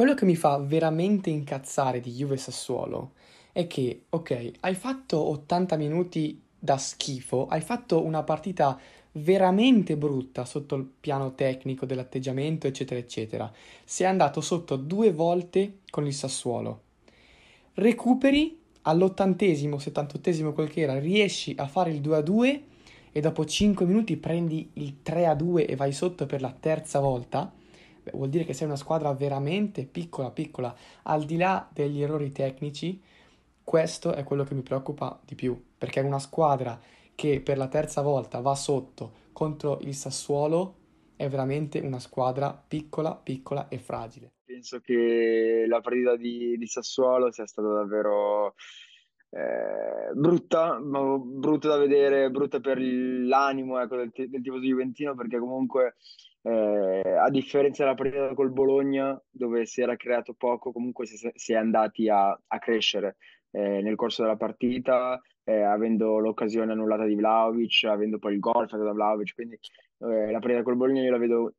quello che mi fa veramente incazzare di Juve Sassuolo è che, ok, hai fatto 80 minuti da schifo, hai fatto una partita veramente brutta sotto il piano tecnico dell'atteggiamento, eccetera, eccetera. Sei andato sotto due volte con il Sassuolo. Recuperi all'ottantesimo, settantottesimo, quel che era, riesci a fare il 2-2 e dopo 5 minuti prendi il 3-2 e vai sotto per la terza volta. Vuol dire che sei una squadra veramente piccola, piccola. Al di là degli errori tecnici, questo è quello che mi preoccupa di più, perché una squadra che per la terza volta va sotto contro il Sassuolo è veramente una squadra piccola, piccola e fragile. Penso che la partita di, di Sassuolo sia stata davvero eh, brutta, ma brutta da vedere, brutta per l'animo ecco, del, del tifoso juventino, perché comunque eh, a differenza della partita col Bologna, dove si era creato poco, comunque si, si è andati a, a crescere eh, nel corso della partita, eh, avendo l'occasione annullata di Vlaovic, avendo poi il gol fatto da Vlaovic, quindi eh, la partita col Bologna io la vedo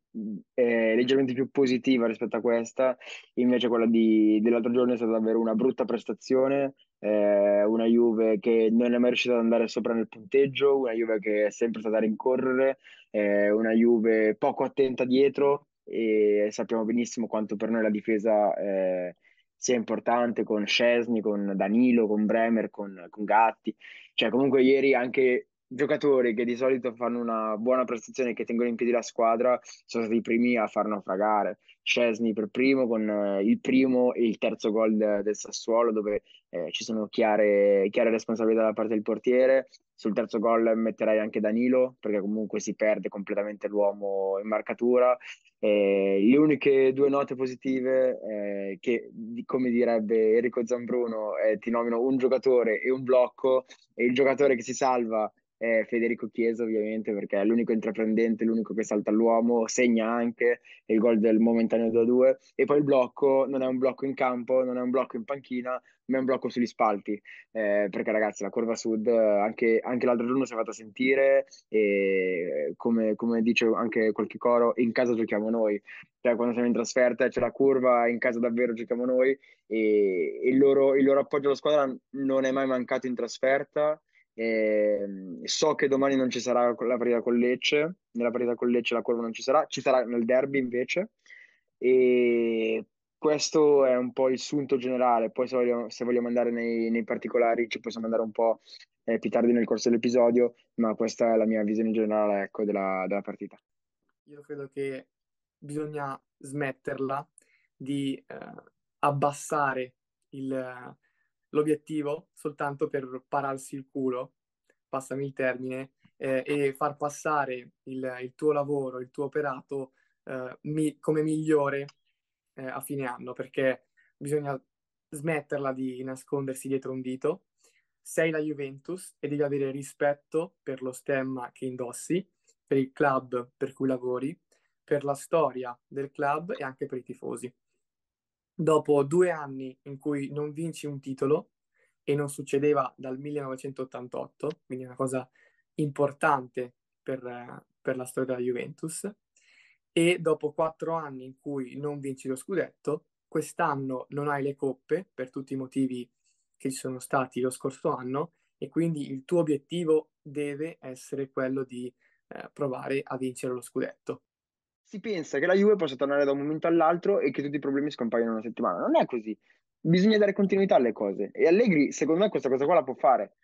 eh, leggermente più positiva rispetto a questa, invece quella di, dell'altro giorno è stata davvero una brutta prestazione, eh, una Juve che non è mai riuscita ad andare sopra nel punteggio, una Juve che è sempre stata a rincorrere, eh, una Juve poco attenta dietro e sappiamo benissimo quanto per noi la difesa eh, sia importante con Scesni, con Danilo, con Bremer, con, con Gatti. Cioè, comunque ieri anche giocatori che di solito fanno una buona prestazione e che tengono in piedi la squadra sono stati i primi a far naufragare. Scesni per primo con eh, il primo e il terzo gol de- del Sassuolo dove eh, ci sono chiare, chiare responsabilità da parte del portiere. Sul terzo gol metterei anche Danilo perché comunque si perde completamente l'uomo in marcatura eh, le uniche due note positive eh, che, come direbbe Enrico Zambruno, ti nomino un giocatore e un blocco, e il giocatore che si salva è Federico Chiesa ovviamente perché è l'unico intraprendente, l'unico che salta all'uomo, segna anche il gol del momentaneo 2-2 e poi il blocco non è un blocco in campo, non è un blocco in panchina, ma è un blocco sugli spalti. Eh, perché ragazzi la curva sud anche, anche, l'altro giorno si è fatta sentire e come, come dice anche qualche coro in casa giochiamo noi. Cioè quando siamo in trasferta c'è la curva, in casa davvero giochiamo noi. E il loro, il loro appoggio alla squadra non è mai mancato in trasferta e so che domani non ci sarà la partita con Lecce, nella partita con Lecce la curva non ci sarà, ci sarà nel derby invece. E questo è un po' il sunto generale. Poi, se vogliamo, se vogliamo andare nei, nei, particolari, ci possiamo andare un po' eh, più tardi nel corso dell'episodio, ma questa è la mia visione generale ecco, della, della partita. Io credo che bisogna smetterla di eh, abbassare il l'obiettivo soltanto per pararsi il culo, passami il termine, eh, e far passare il, il, tuo lavoro, il tuo operato eh, mi, come migliore eh, a fine anno, perché bisogna smetterla di nascondersi dietro un dito. Sei la Juventus e devi avere rispetto per lo stemma che indossi, per il club per cui lavori, per la storia del club e anche per i tifosi dopo due anni in cui non vinci un titolo, e non succedeva dal 1988, quindi una cosa importante per, per la storia della Juventus, e dopo quattro anni in cui non vinci lo scudetto, quest'anno non hai le coppe per tutti i motivi che ci sono stati lo scorso anno e quindi il tuo obiettivo deve essere quello di eh, provare a vincere lo scudetto si pensa che la Juve possa tornare da un momento all'altro e che tutti i problemi scompaiano in una settimana. Non è così. Bisogna dare continuità alle cose. E Allegri, secondo me, questa cosa qua la può fare.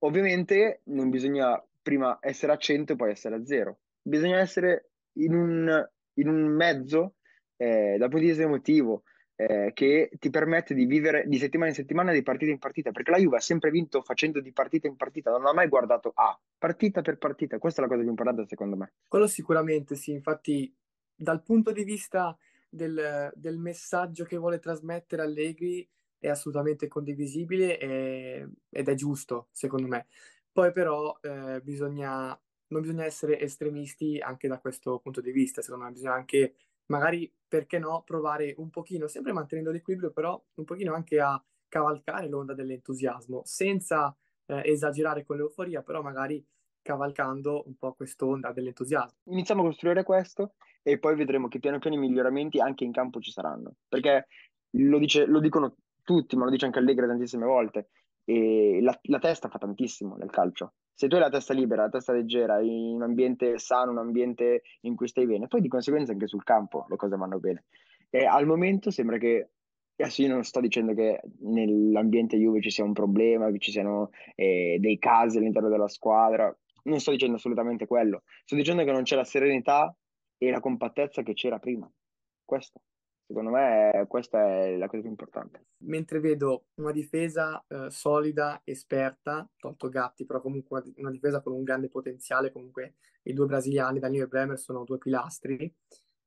Ovviamente non bisogna prima essere a 100 e poi essere a 0. Bisogna essere in un, in un mezzo eh, dal punto di vista emotivo eh, che ti permette di vivere di settimana in settimana, di partita in partita, perché la Juve ha sempre vinto facendo di partita in partita, non ha mai guardato a partita per partita. Questa è la cosa più importante secondo me. Quello sicuramente sì, infatti dal punto di vista del, del, messaggio che vuole trasmettere Allegri è assolutamente condivisibile e, ed è giusto, secondo me. Poi però eh, bisogna, non bisogna essere estremisti anche da questo punto di vista, secondo me bisogna anche, magari, perché no, provare un pochino, sempre mantenendo l'equilibrio, però un pochino anche a cavalcare l'onda dell'entusiasmo, senza eh, esagerare con l'euforia, però magari cavalcando un po' quest'onda dell'entusiasmo. Iniziamo a costruire questo e poi vedremo che piano piano i miglioramenti anche in campo ci saranno, perché lo, dice, lo dicono tutti, ma lo dice anche Allegri tantissime volte, e la, la, testa fa tantissimo nel calcio. Se tu hai la testa libera, la testa leggera, in un ambiente sano, un ambiente in cui stai bene, poi di conseguenza anche sul campo le cose vanno bene. E al momento sembra che Adesso io non sto dicendo che nell'ambiente Juve ci sia un problema, che ci siano eh, dei casi all'interno della squadra, non sto dicendo assolutamente quello, sto dicendo che non c'è la serenità e la compattezza che c'era prima. Questo. Secondo me questa è la cosa più importante. Mentre vedo una difesa eh, solida, esperta, tolto Gatti, però comunque una, una, difesa con un grande potenziale, comunque i due brasiliani, Danilo e Bremer, sono due pilastri,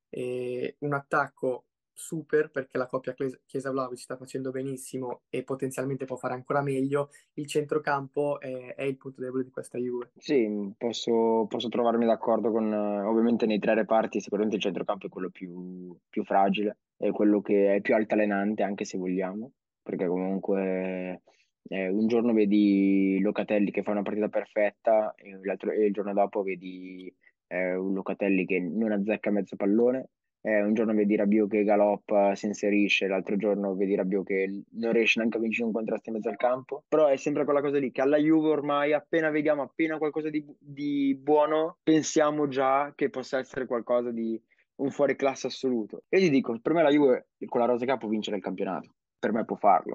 e un attacco super perché la coppia Chiesa-Vlaovic sta facendo benissimo e potenzialmente può fare ancora meglio, il centrocampo è, è il punto debole di questa Juve. Sì, posso, posso trovarmi d'accordo con, ovviamente nei tre reparti sicuramente il centrocampo è quello più, più fragile, è quello che è più altalenante anche se vogliamo, perché comunque eh, un giorno vedi Locatelli che fa una partita perfetta e, e il giorno dopo vedi eh, un Locatelli che non azzecca mezzo pallone eh, un giorno vedi Rabiot che galoppa, si inserisce, l'altro giorno vedi Rabiot che non riesce neanche a vincere un contrasto in mezzo al campo. Però è sempre quella cosa lì che alla Juve ormai appena vediamo appena qualcosa di, di buono, pensiamo già che possa essere qualcosa di un fuori classe assoluto. E ti dico, per me la Juve con la Rosa può vincere il campionato per me può farlo.